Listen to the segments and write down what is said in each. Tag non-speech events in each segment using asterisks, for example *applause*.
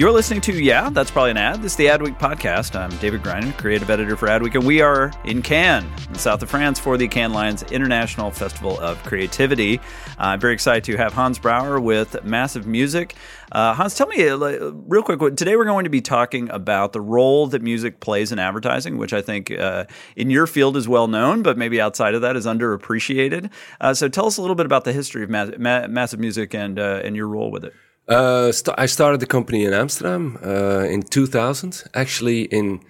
You're listening to Yeah, that's probably an ad. This is the Adweek podcast. I'm David Griner, creative editor for Adweek, and we are in Cannes, in south of France, for the Cannes Lions International Festival of Creativity. I'm very excited to have Hans Brouwer with Massive Music. Uh, Hans, tell me uh, real quick. Today we're going to be talking about the role that music plays in advertising, which I think uh, in your field is well known, but maybe outside of that is underappreciated. Uh, so tell us a little bit about the history of ma- ma- Massive Music and and your role with it. Uh, st- I started the company in Amsterdam uh, in 2000, actually in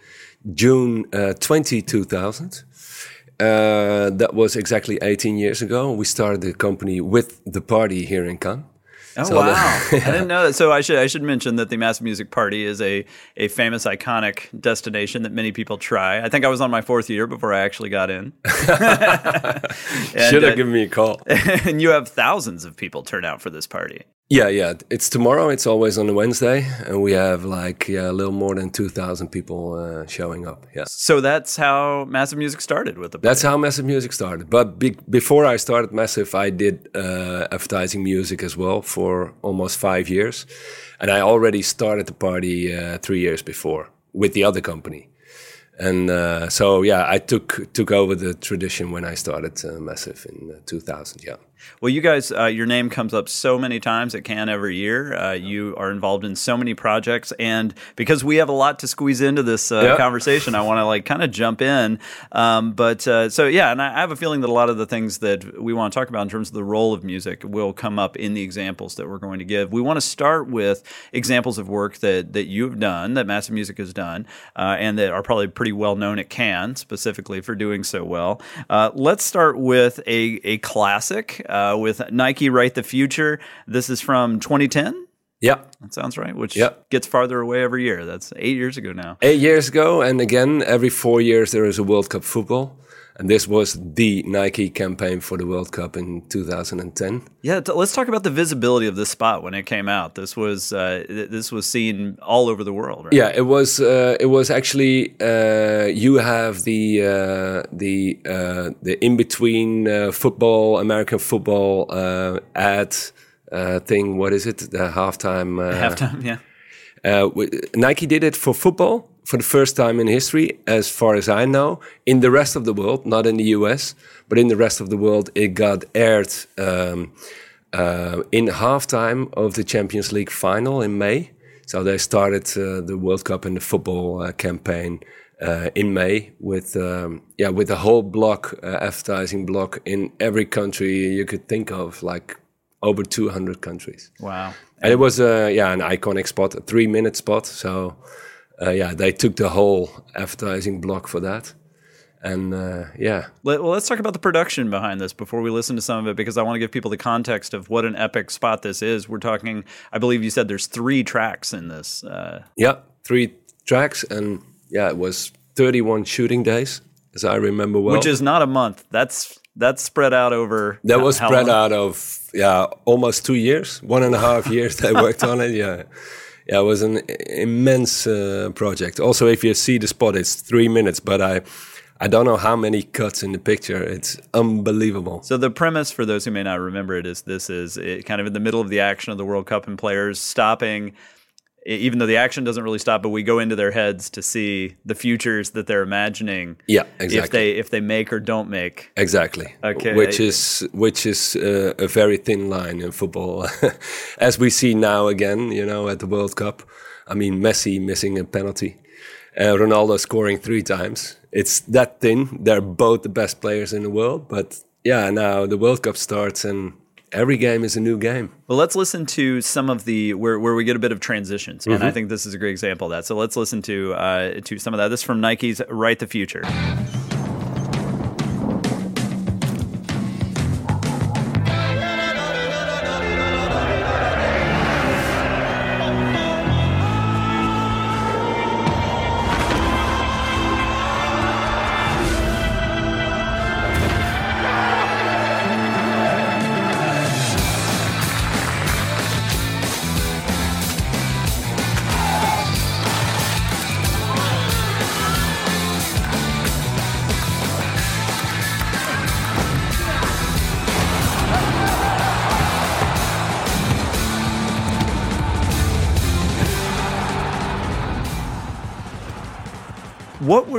June uh, 20, 2000. Uh, that was exactly 18 years ago. We started the company with the party here in Cannes. Oh so wow! That, *laughs* yeah. I didn't know that. So I should I should mention that the Mass Music Party is a a famous iconic destination that many people try. I think I was on my fourth year before I actually got in. *laughs* *laughs* should have uh, given me a call. And you have thousands of people turn out for this party. Yeah, yeah. It's tomorrow. It's always on a Wednesday, and we have like yeah, a little more than two thousand people uh, showing up. Yeah. So that's how Massive Music started with the. Party. That's how Massive Music started. But be- before I started Massive, I did uh, advertising music as well for almost five years, and I already started the party uh, three years before with the other company. And uh, so yeah, I took took over the tradition when I started uh, Massive in uh, 2000. Yeah. Well, you guys, uh, your name comes up so many times at Cannes every year. Uh, you are involved in so many projects, and because we have a lot to squeeze into this uh, yep. conversation, I want to like kind of jump in. Um, but uh, so yeah, and I have a feeling that a lot of the things that we want to talk about in terms of the role of music will come up in the examples that we're going to give. We want to start with examples of work that that you've done, that Massive Music has done, uh, and that are probably pretty well known at Cannes specifically for doing so well. Uh, let's start with a a classic uh, with Nike Write the Future. This is from 2010. Yeah. That sounds right, which yep. gets farther away every year. That's eight years ago now. Eight years ago. And again, every four years there is a World Cup football. And this was the Nike campaign for the World Cup in 2010. Yeah, t- let's talk about the visibility of this spot when it came out. This was uh, this was seen all over the world. Right? Yeah, it was. Uh, it was actually uh, you have the uh, the uh, the in between uh, football, American football ad thing. What is it? The halftime. halftime. Yeah. Nike did it for football for the first time in history, as far as I know, in the rest of the world, not in the US, but in the rest of the world, it got aired um, uh, in halftime of the Champions League final in May. So they started uh, the World Cup and the football uh, campaign uh, in May with um, yeah with a whole block uh, advertising block in every country you could think of, like over 200 countries. Wow! And it was uh, yeah an iconic spot, a three minute spot. So uh, yeah, they took the whole advertising block for that. And uh, yeah. Well, let's talk about the production behind this before we listen to some of it because I want to give people the context of what an epic spot this is. We're talking, I believe you said there's three tracks in this. Uh, yeah, three tracks. And yeah, it was 31 shooting days, as I remember well. Which is not a month. That's that's spread out over. That was spread out of yeah almost two years, one and a half years. they worked on it. Yeah, yeah, it was an immense uh, project. Also, if you see the spot, it's three minutes, but I. I don't know how many cuts in the picture. It's unbelievable. So the premise, for those who may not remember it, is this is it kind of in the middle of the action of the World Cup and players stopping even though the action doesn't really stop, but we go into their heads to see the futures that they're imagining. Yeah, exactly. If they if they make or don't make. Exactly. Okay. Which is which is uh, a very thin line in football, *laughs* as we see now again. You know, at the World Cup. I mean, Messi missing a penalty, uh, Ronaldo scoring three times. It's that thin. They're both the best players in the world. But yeah, now the World Cup starts and every game is a new game. Well, let's listen to some of the where, where we get a bit of transitions, and mm-hmm. I think this is a great example of that. So let's listen to uh, to some of that. This is from Nike's "Write the Future."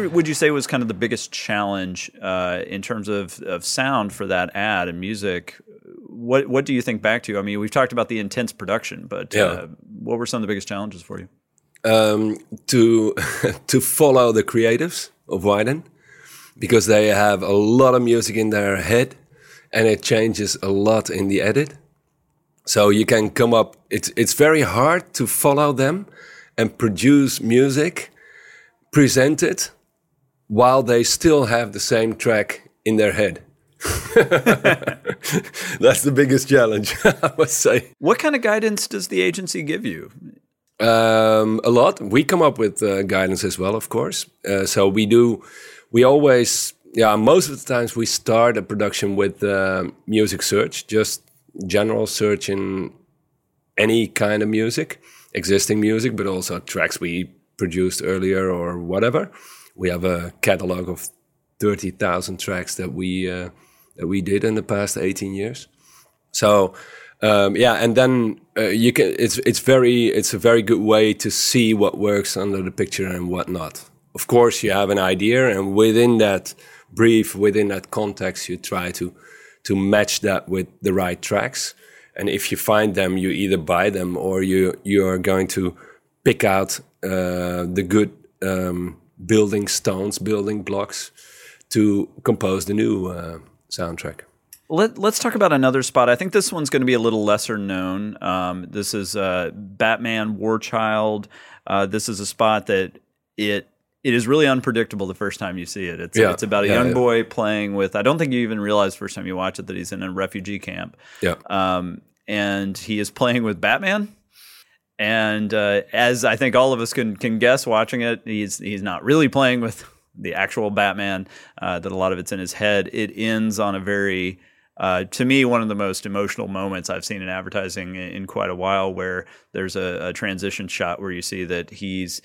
Would you say was kind of the biggest challenge uh, in terms of, of sound for that ad and music? What what do you think back to? I mean, we've talked about the intense production, but yeah. uh, what were some of the biggest challenges for you? Um, to *laughs* to follow the creatives of Wieden because they have a lot of music in their head and it changes a lot in the edit. So you can come up. It's it's very hard to follow them and produce music presented while they still have the same track in their head. *laughs* That's the biggest challenge, *laughs* I must say. What kind of guidance does the agency give you? Um, a lot. We come up with uh, guidance as well, of course. Uh, so we do. We always, yeah, most of the times we start a production with uh, music search, just general search in any kind of music, existing music, but also tracks we produced earlier or whatever. We have a catalog of thirty thousand tracks that we uh, that we did in the past eighteen years. So um, yeah, and then uh, you can. It's it's very it's a very good way to see what works under the picture and what not. Of course, you have an idea, and within that brief, within that context, you try to to match that with the right tracks. And if you find them, you either buy them or you you are going to pick out uh, the good um, building stones, building blocks to compose the new uh, soundtrack. Let, us talk about another spot. I think this one's going to be a little lesser known. Um, this is uh, Batman War Child. Uh, this is a spot that it it is really unpredictable the first time you see it. It's yeah. it's about a yeah, young yeah. boy playing with. I don't think you even realize first time you watch it that he's in a refugee camp. Yeah. Um, and he is playing with Batman and uh, as I think all of us can can guess watching it, he's he's not really playing with the actual Batman. Uh, that a lot of it's in his head. It ends on a very uh, to me, one of the most emotional moments I've seen in advertising in, in quite a while, where there's a, a, transition shot where you see that he's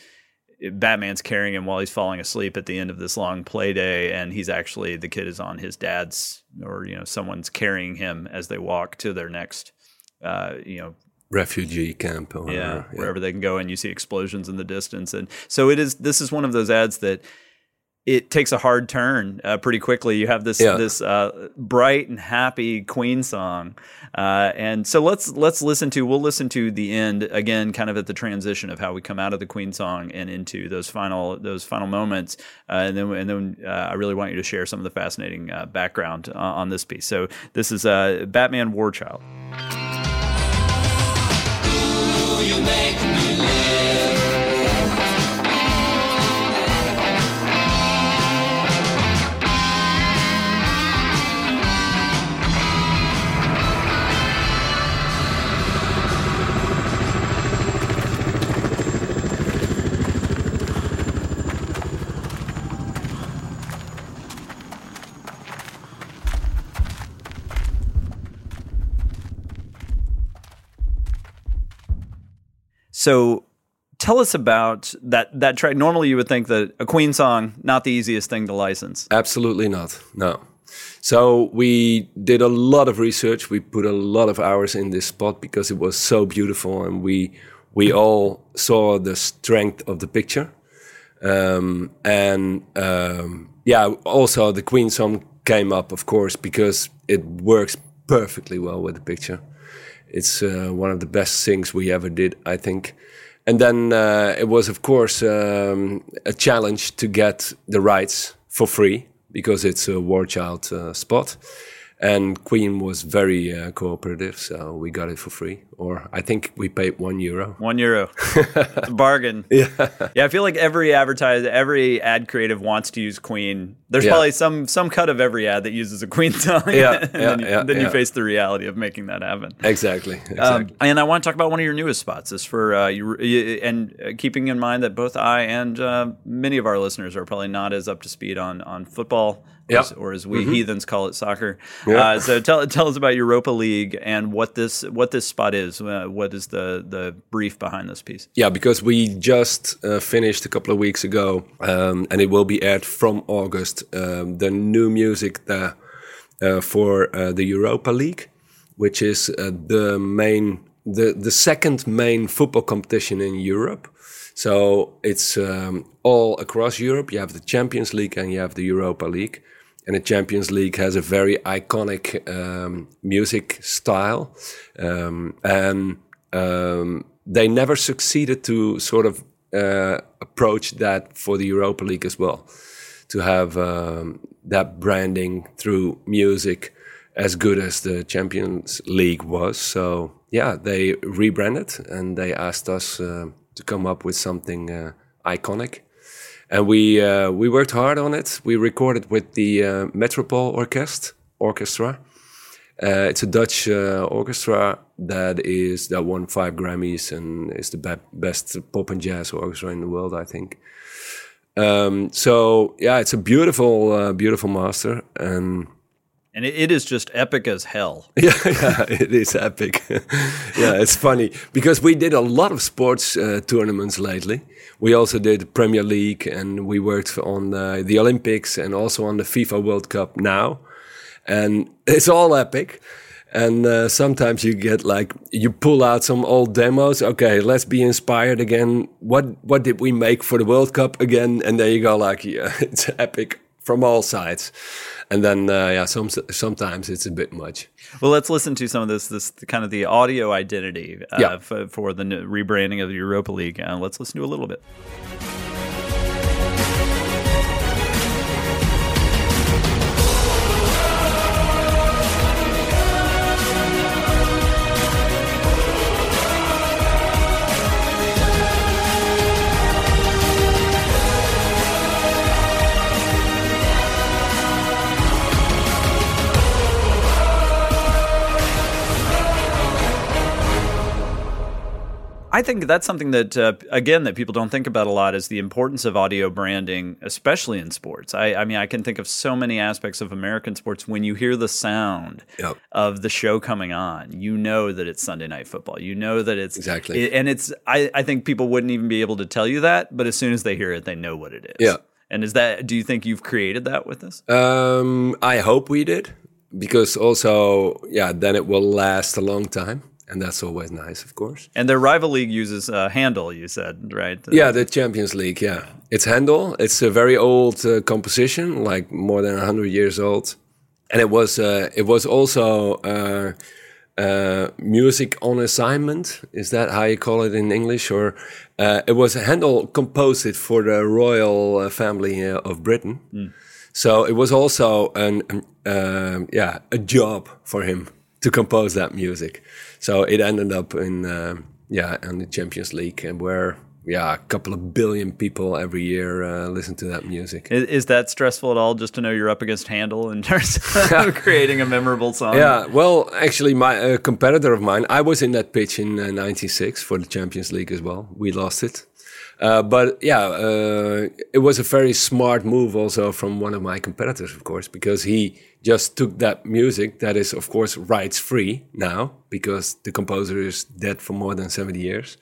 Batman's carrying him while he's falling asleep at the end of this long play day, and he's actually the kid is on his dad's or you know someone's carrying him as they walk to their next uh, you know refugee camp or yeah, yeah, wherever they can go and you see explosions in the distance. And so it is this is one of those ads that it takes a hard turn uh, pretty quickly. You have this yeah. this uh, bright and happy queen song. Uh, and so let's let's listen to we'll listen to the end again kind of at the transition of how we come out of the queen song and into those final those final moments. Uh, and then and then uh, I really want you to share some of the fascinating uh, background on this piece. So this is Batman War Child you make So tell us about that that track. Normally, you would think that a Queen song not the easiest thing to license. Absolutely not. No. So we did a lot of research. We put a lot of hours in this spot because it was so beautiful, and we we all saw the strength of the picture. Um, and um, yeah, also the Queen song came up, of course, because it works perfectly well with the picture. It's uh, one of the best things we ever did, I think. and then uh, it was, of course, um, a challenge to get the rights for free because it's a War Child uh, spot. And Queen was very uh, cooperative, so we got it for free. Or I think we paid one euro. One euro, *laughs* it's a bargain. yeah, yeah. I feel like every advertiser, every ad creative wants to use Queen. There's yeah. probably some some cut of every ad that uses a Queen song. Yeah, *laughs* and yeah, then, you, yeah, then you face the reality of making that happen. Exactly. exactly. Um, and I want to talk about one of your newest spots. This for uh, you, and uh, keeping in mind that both I and uh, many of our listeners are probably not as up to speed on on football yep. as, or as we mm-hmm. heathens call it, soccer. Yep. Uh, so tell tell us about Europa League and what this what this spot is. Uh, what is the the brief behind this piece? Yeah, because we just uh, finished a couple of weeks ago, um, and it will be aired from August. Um, the new music uh, for uh, the Europa League, which is uh, the main the the second main football competition in Europe. So it's um, all across Europe. You have the Champions League and you have the Europa League and the Champions League has a very iconic um, music style, um, and um, they never succeeded to sort of uh, approach that for the Europa League as well, to have um, that branding through music as good as the Champions League was. So yeah, they rebranded and they asked us uh, to come up with something uh, iconic and we uh, we worked hard on it. We recorded with the uh, Metropole Orchestra. Uh, it's a Dutch uh, orchestra that is that won five Grammys and is the be best pop and jazz orchestra in the world, I think. Um, so yeah, it's a beautiful, uh, beautiful master, and and it, it is just epic as hell. *laughs* Yeah, yeah, it is epic. *laughs* yeah, it's funny because we did a lot of sports uh, tournaments lately. We also did Premier League, and we worked on the Olympics and also on the FIFA World Cup now, and *laughs* it's all epic. And uh, sometimes you get like you pull out some old demos. Okay, let's be inspired again. What what did we make for the World Cup again? And there you go, like yeah, it's epic from all sides and then uh, yeah, some sometimes it's a bit much. Well, let's listen to some of this this kind of the audio identity uh, yeah. for, for, the rebranding of the Europa League. Uh, let's listen to a little bit. I think that's something that uh, again that people don't think about a lot is the importance of audio branding, especially in sports. I, I, mean, I can think of so many aspects of American sports when you hear the sound yep. of the show coming on, you know that it's Sunday Night Football. You know that it's exactly, it, and it's. I, I think people wouldn't even be able to tell you that, but as soon as they hear it, they know what it is. Yeah. And is that? Do you think you've created that with this? Um, I hope we did, because also, yeah, then it will last a long time and that's always nice, of course. And their rival league uses uh, Handel, you said, right? Yeah, the Champions League. Yeah, it's Handel. It's a very old uh, composition, like more than hundred years old, and it was uh, it was also uh, uh, music on assignment. Is that how you call it in English? Or uh, it was Handel composed it for the royal family of Britain. Mm. So it was also an um, yeah a job for him to compose that music. So it ended up in uh, yeah in the Champions League, and where yeah a couple of billion people every year uh, listen to that music. Is, is, that stressful at all? Just to know you're up against Handel in terms *laughs* of *laughs* creating a memorable song. Yeah, well, actually, my uh, competitor of mine, I was in that pitch in '96 uh, for the Champions League as well. We lost it. Uh, but yeah, uh, it was a very smart move also from one of my competitors, of course, because he just took that music that is, of course, rights free now because the composer is dead for more than 70 years.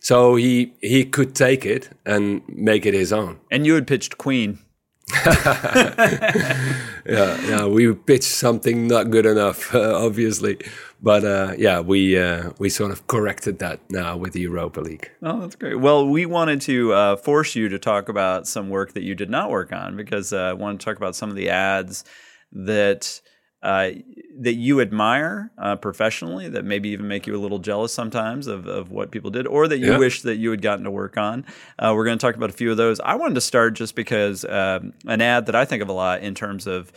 So he he could take it and make it his own. And you had pitched Queen. *laughs* yeah, yeah, we pitched something not good enough, uh, *laughs* obviously, but uh, yeah, we uh, we sort of corrected that now with the Europa League. Oh, that's great. Well, we wanted to uh, force you to talk about some work that you did not work on because uh, I want to talk about some of the ads that uh, that you admire uh, professionally that maybe even make you a little jealous sometimes of, of what people did or that you Yeah. wish that you had gotten to work on. Uh, we're going to talk about a few of those. I wanted to start just because um, an ad that I think of a lot in terms of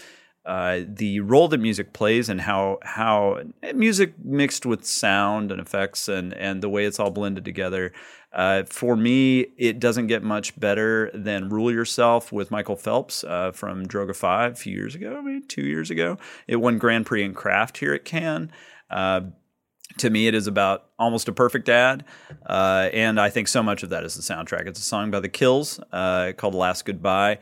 uh, the role that music plays and how how music mixed with sound and effects and and the way it's all blended together. Uh, for me, it doesn't get much better than "Rule Yourself" with Michael Phelps uh, from Droga5 a few years ago, maybe two years ago. It won Grand Prix in craft here at Cannes. Uh, to me, it is about almost a perfect ad, uh, and I think so much of that is the soundtrack. It's a song by The Kills uh, called "Last Goodbye."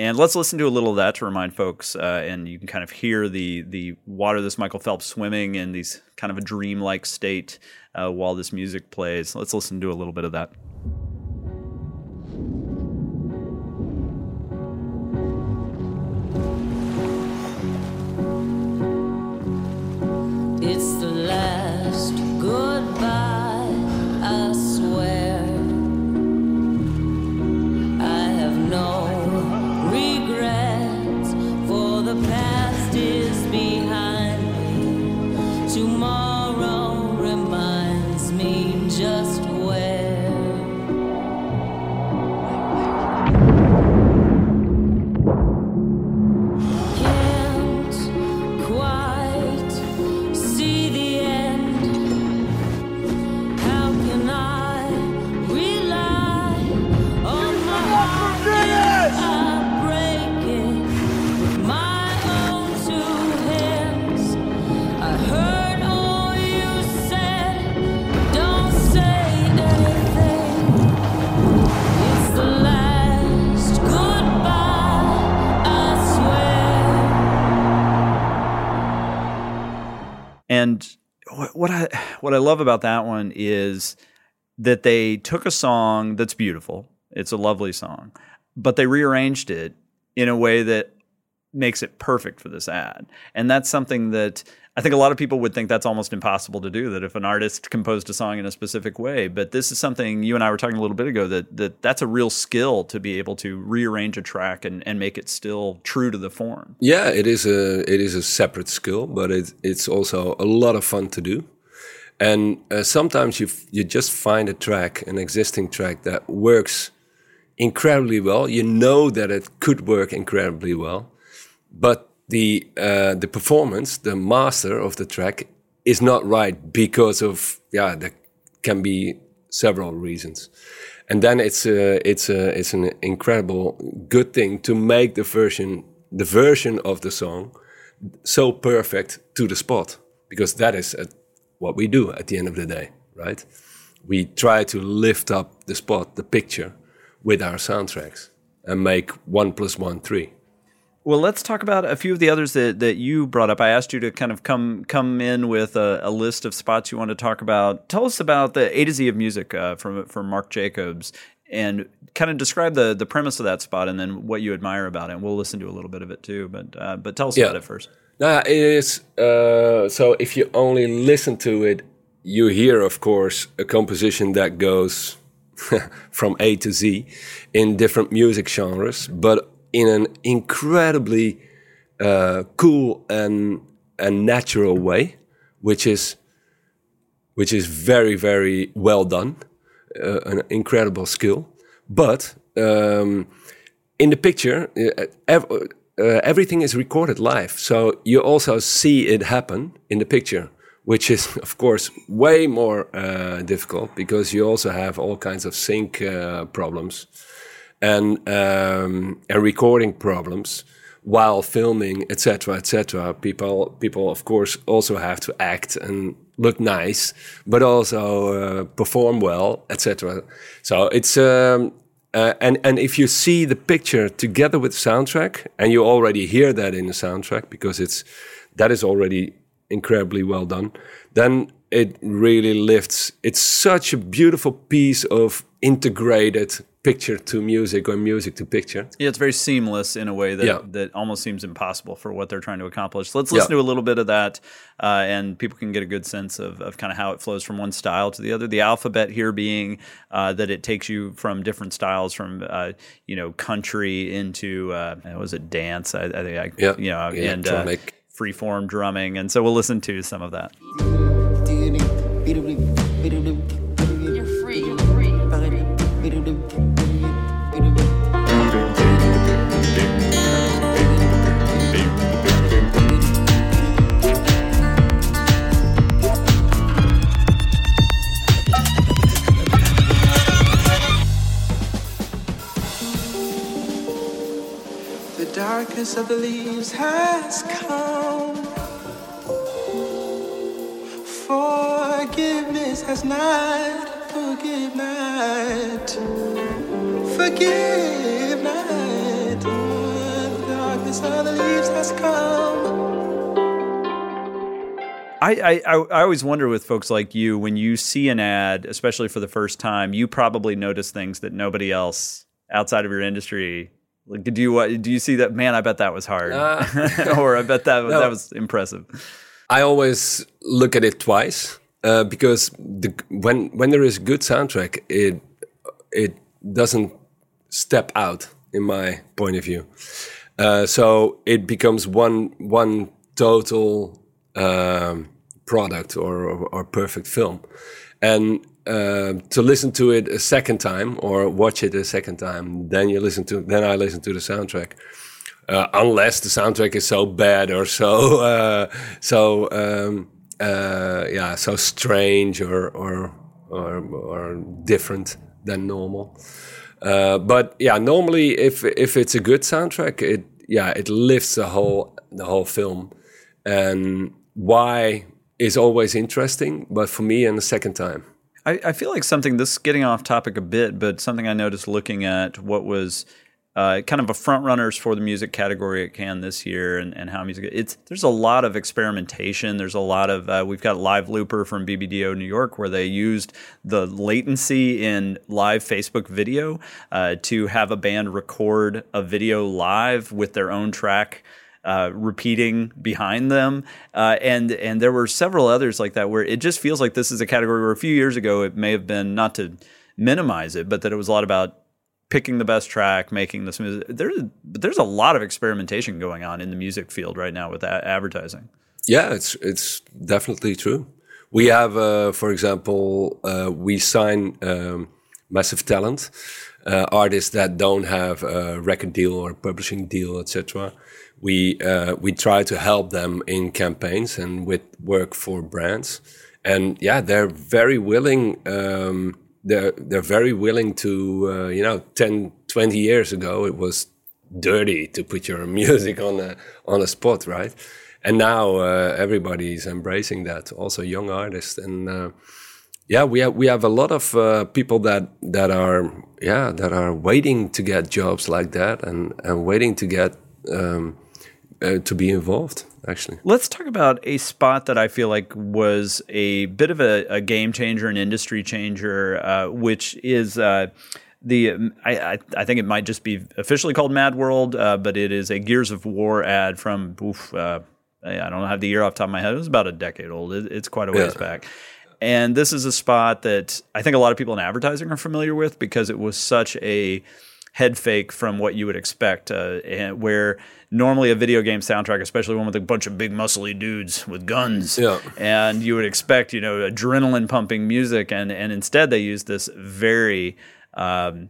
And let's listen to a little of that to remind folks, uh, and you can kind of hear the the water. This Michael Phelps swimming in these kind of a dreamlike state uh, while this music plays. Let's listen to a little bit of that. What I love about that one is that they took a song that's beautiful. It's a lovely song, but they rearranged it in a way that makes it perfect for this ad. And that's something that I think a lot of people would think that's almost impossible to do that if an artist composed a song in a specific way, but this is something you and I were talking a little bit ago that that that's a real skill to be able to rearrange a track and, and make it still true to the form. Yeah, it is a it is a separate skill, but it, it's also a lot of fun to do. And uh, sometimes you you just find a track, an existing track that works incredibly well. You know that it could work incredibly well, but the uh, the performance, the master of the track, is not right because of yeah, there can be several reasons. And then it's a, it's a, it's an incredible good thing to make the version the version of the song so perfect to the spot because that is uh what we do at the end of the day, right? We try to lift up the spot, the picture, with our soundtracks and make one plus one three. Well, let's talk about a few of the others that, that you brought up. I asked you to kind of come come in with a, a list of spots you want to talk about. Tell us about the A to Z of music uh, from from Mark Jacobs, and kind of describe the the premise of that spot, and then what you admire about it. And we'll listen to a little bit of it too. But uh, but tell us Yeah. about it first. Nah, it is. Uh, so if you only listen to it, you hear, of course, a composition that goes *laughs* from A to Z in different music genres, but in an incredibly uh, cool and and natural way, which is which is very very well done, uh, an incredible skill. But um, in the picture, uh, uh, everything is recorded live, so you also see it happen in the picture, which is *laughs* of course way more uh, difficult because you also have all kinds of sync uh, problems and um, and recording problems while filming, etc., etc. People people of course also have to act and look nice, but also uh, perform well, etc. So it's um, uh, and and if you see the picture together with the soundtrack, and you already hear that in the soundtrack because it's that is already incredibly well done, then it really lifts. It's such a beautiful piece of integrated picture to music or music to picture. Yeah, it's very seamless in a way that Yeah. that almost seems impossible for what they're trying to accomplish. Let's listen Yeah. to a little bit of that, uh, and people can get a good sense of, of kind of how it flows from one style to the other. The alphabet here being uh, that it takes you from different styles, from uh, you know country into uh, was it dance? I, I think I, Yeah, you know, yeah, and uh, electronic. freeform drumming, and so we'll listen to some of that. Of the leaves has come. Forgiveness has not. Forgive not. Forgive not. The darkness of the leaves has come. I, I I always wonder with folks like you when you see an ad, especially for the first time, you probably notice things that nobody else outside of your industry. Like, do you what? Do you see that? Man, I bet that was hard, *laughs* or I bet that *laughs* that was impressive. I always look at it twice uh, because the, when when there is a good soundtrack, it it doesn't step out in my point of view. Uh, so it becomes one one total um, product or, or, or perfect film, and uh, to listen to it a second time or watch it a second time, then you listen to then I listen to the soundtrack uh, unless the soundtrack is so bad or so *laughs* uh, so um, uh, yeah so strange or or or, or different than normal. Uh, but yeah, normally if if it's a good soundtrack, it yeah it lifts the whole the whole film, and why is always interesting. But for me, in the second time. I, I feel like something this is getting off topic a bit, but something I noticed looking at what was uh, kind of a front runners for the music category at Cannes this year, and, and how music. It's there's a lot of experimentation. There's a lot of uh, we've got Live Looper from BBDO New York where they used the latency in live Facebook video uh, to have a band record a video live with their own track uh, repeating behind them, uh, and and there were several others like that where it just feels like this is a category where a few years ago it may have been not to minimize it, but that it was a lot about picking the best track, making this music. There's there's a lot of experimentation going on in the music field right now with a- advertising. Yeah, it's it's definitely true. We have, uh, for example, uh, we sign um, massive talent uh, artists that don't have a record deal or publishing deal, etc. We uh, we try to help them in campaigns and with work for brands, and yeah, they're very willing. Um, they're they're very willing to uh, you know 10, 20 years ago it was dirty to put your *laughs* music on a on a spot, right? And now uh, everybody's embracing that. Also, young artists, and uh, yeah, we have we have a lot of uh, people that that are yeah that are waiting to get jobs like that, and and waiting to get um, uh, to be involved. Actually, Let's talk about a spot that I feel like was a bit of a, a game changer, an industry changer, uh, which is. Uh, the I, I I think it might just be officially called Mad World, uh, but it is a Gears of War ad from oof, uh, I don't have the year off the top of my head. It was about a decade old. It, it's quite a ways Yeah. back. And this is a spot that I think a lot of people in advertising are familiar with because it was such a head fake from what you would expect, uh, where normally a video game soundtrack, especially one with a bunch of big muscly dudes with guns, Yeah. and you would expect you know adrenaline pumping music, and and instead they used this very um,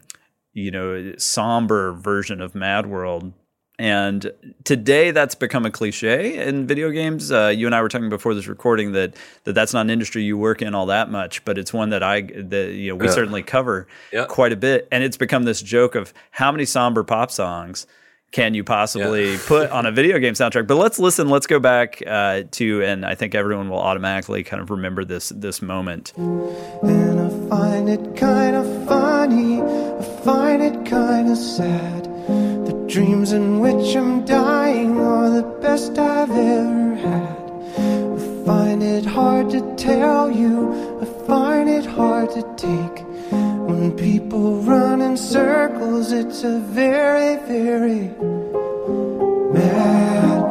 you know somber version of Mad World. And today, that's become a cliche in video games. Uh, you and I were talking before this recording that, that that's not an industry you work in all that much, but it's one that I that you know we Yeah. certainly cover Yeah. quite a bit. And it's become this joke of how many somber pop songs can you possibly put on a video game soundtrack? But let's listen. Let's go back uh, to, and I think everyone will automatically kind of remember this this moment. And I find it kind of funny, I find it kind of sad. The dreams in which I'm dying are the best I've ever had. I find it hard to tell you, I find it hard to take. When people run in circles, it's a very, very mad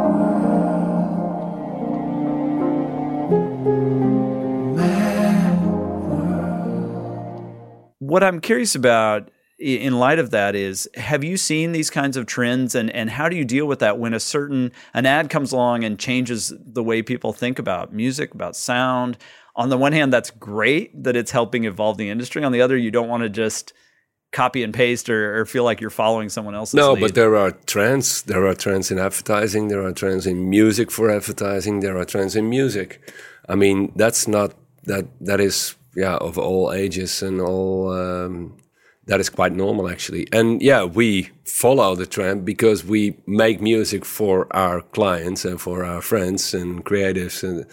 what I'm curious about in light of that is have you seen these kinds of trends and, and how do you deal with that when a certain an ad comes along and changes the way people think about music about sound on the one hand that's great that it's helping evolve the industry. On the other you don't want to just copy and paste or, or feel like you're following someone else's no lead. but there are trends. There are trends in advertising. There are trends in music for advertising. There are trends in music. I mean that's not that that is yeah of all ages and all um, that is quite normal actually. And yeah we follow the trend because we make music for our clients and for our friends and creatives. And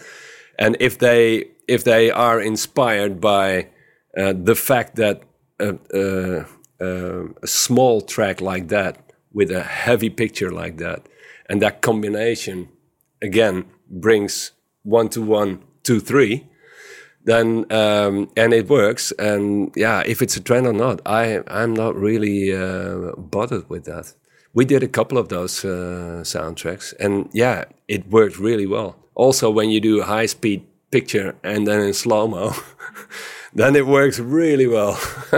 and if they if they are inspired by uh, the fact that a, a, a small track like that with a heavy picture like that and that combination again brings one to one two three then um, and it works. And yeah if it's a trend or not i i'm not really uh, bothered with that. We did a couple of those uh, soundtracks and yeah it worked really well. Also when you do high speed picture and then in slow mo *laughs* then it works really well. *laughs*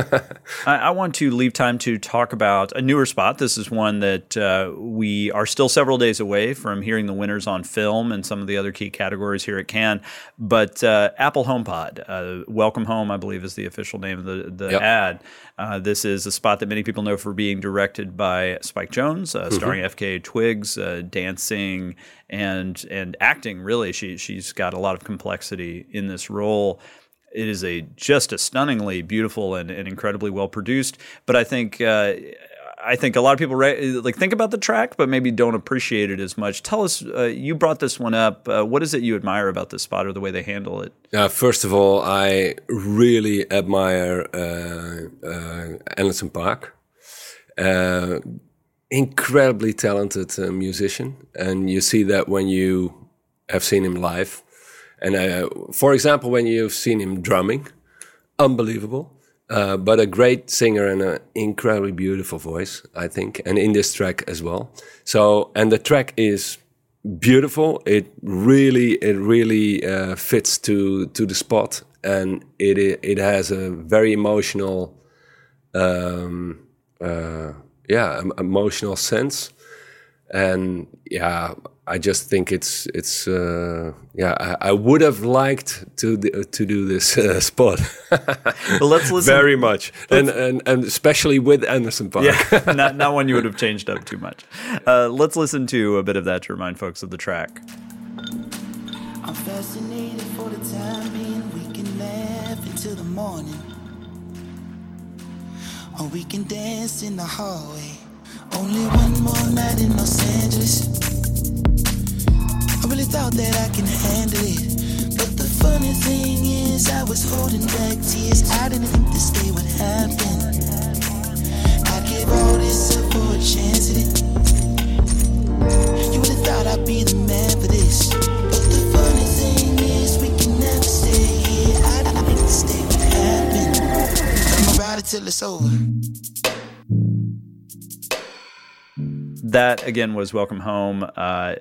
I, I, want to leave time to talk about a newer spot. This is one that uh, we are still several days away from hearing the winners on film and some of the other key categories here at Cannes. But uh, Apple HomePod, uh, Welcome Home, I believe, is the official name of the, the yep. ad. Uh, this is a spot that many people know for being directed by Spike Jonze, uh, mm-hmm. starring FKA Twigs, uh, dancing and and acting. Really, she she's got a lot of complexity in this role it is a just a stunningly beautiful and, and incredibly well produced. But I think uh, I think a lot of people like think about the track, but maybe don't appreciate it as much. Tell us, uh, you brought this one up. Uh, what is it you admire about this spot or the way they handle it? Uh, first of all, I really admire uh, uh, Anderson .Paak. Uh, incredibly talented musician, and you see that when you have seen him live. And uh, for example, when you've seen him drumming, unbelievable. Uh, but a great singer and an incredibly beautiful voice, I think, and in this track as well. So, and the track is beautiful. It really, it really uh, fits to to the spot, and it it has a very emotional, um, uh, yeah, emotional sense, and yeah, I just think it's it's uh, yeah. I, I, would have liked to to do this uh, *laughs* spot. well, let's listen very much, and, and and especially with Anderson .Paak. Yeah, *laughs* *laughs* not not one you would have changed up too much. Uh, let's listen to a bit of that to remind folks of the track. I'm fascinated for the time being. We can laugh until the morning, or we can dance in the hallway. Only one more night in Los Angeles I really thought that I can handle it. But the funny thing is, I was holding back tears. I didn't think this day would happen. I gave all this up for a chance at it. You would have thought I'd be the man for this. But the funny thing is, we can never stay here. I didn't think this day would happen. I'ma ride it till it's over. That again was Welcome Home uh,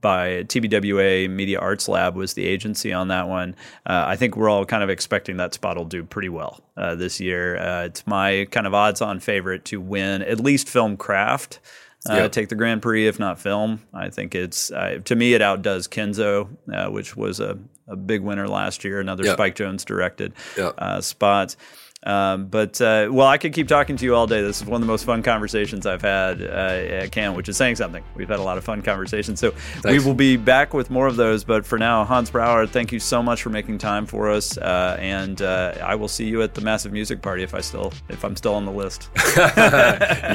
by TBWA Media Arts Lab was the agency on that one. Uh, I think we're all kind of expecting that spot will do pretty well uh, this year. Uh, it's my kind of odds-on favorite to win at least film craft. Uh, yep. Take the Grand Prix, if not film. I think it's uh, to me it outdoes Kenzo, which was a, a, big winner last year. Another yep. Spike Jonze directed yep. spot. Um, but uh, well, I could keep talking to you all day. This is one of the most fun conversations I've had uh, at Cannes, which is saying something. We've had a lot of fun conversations, so Thanks. we will be back with more of those. But for now, Hans Brouwer, thank you so much for making time for us, uh, and uh, I will see you at the massive music party if I still if I'm still on the list.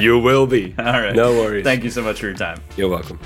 *laughs* you will be. *laughs* All right, no worries. Thank you so much for your time. You're welcome.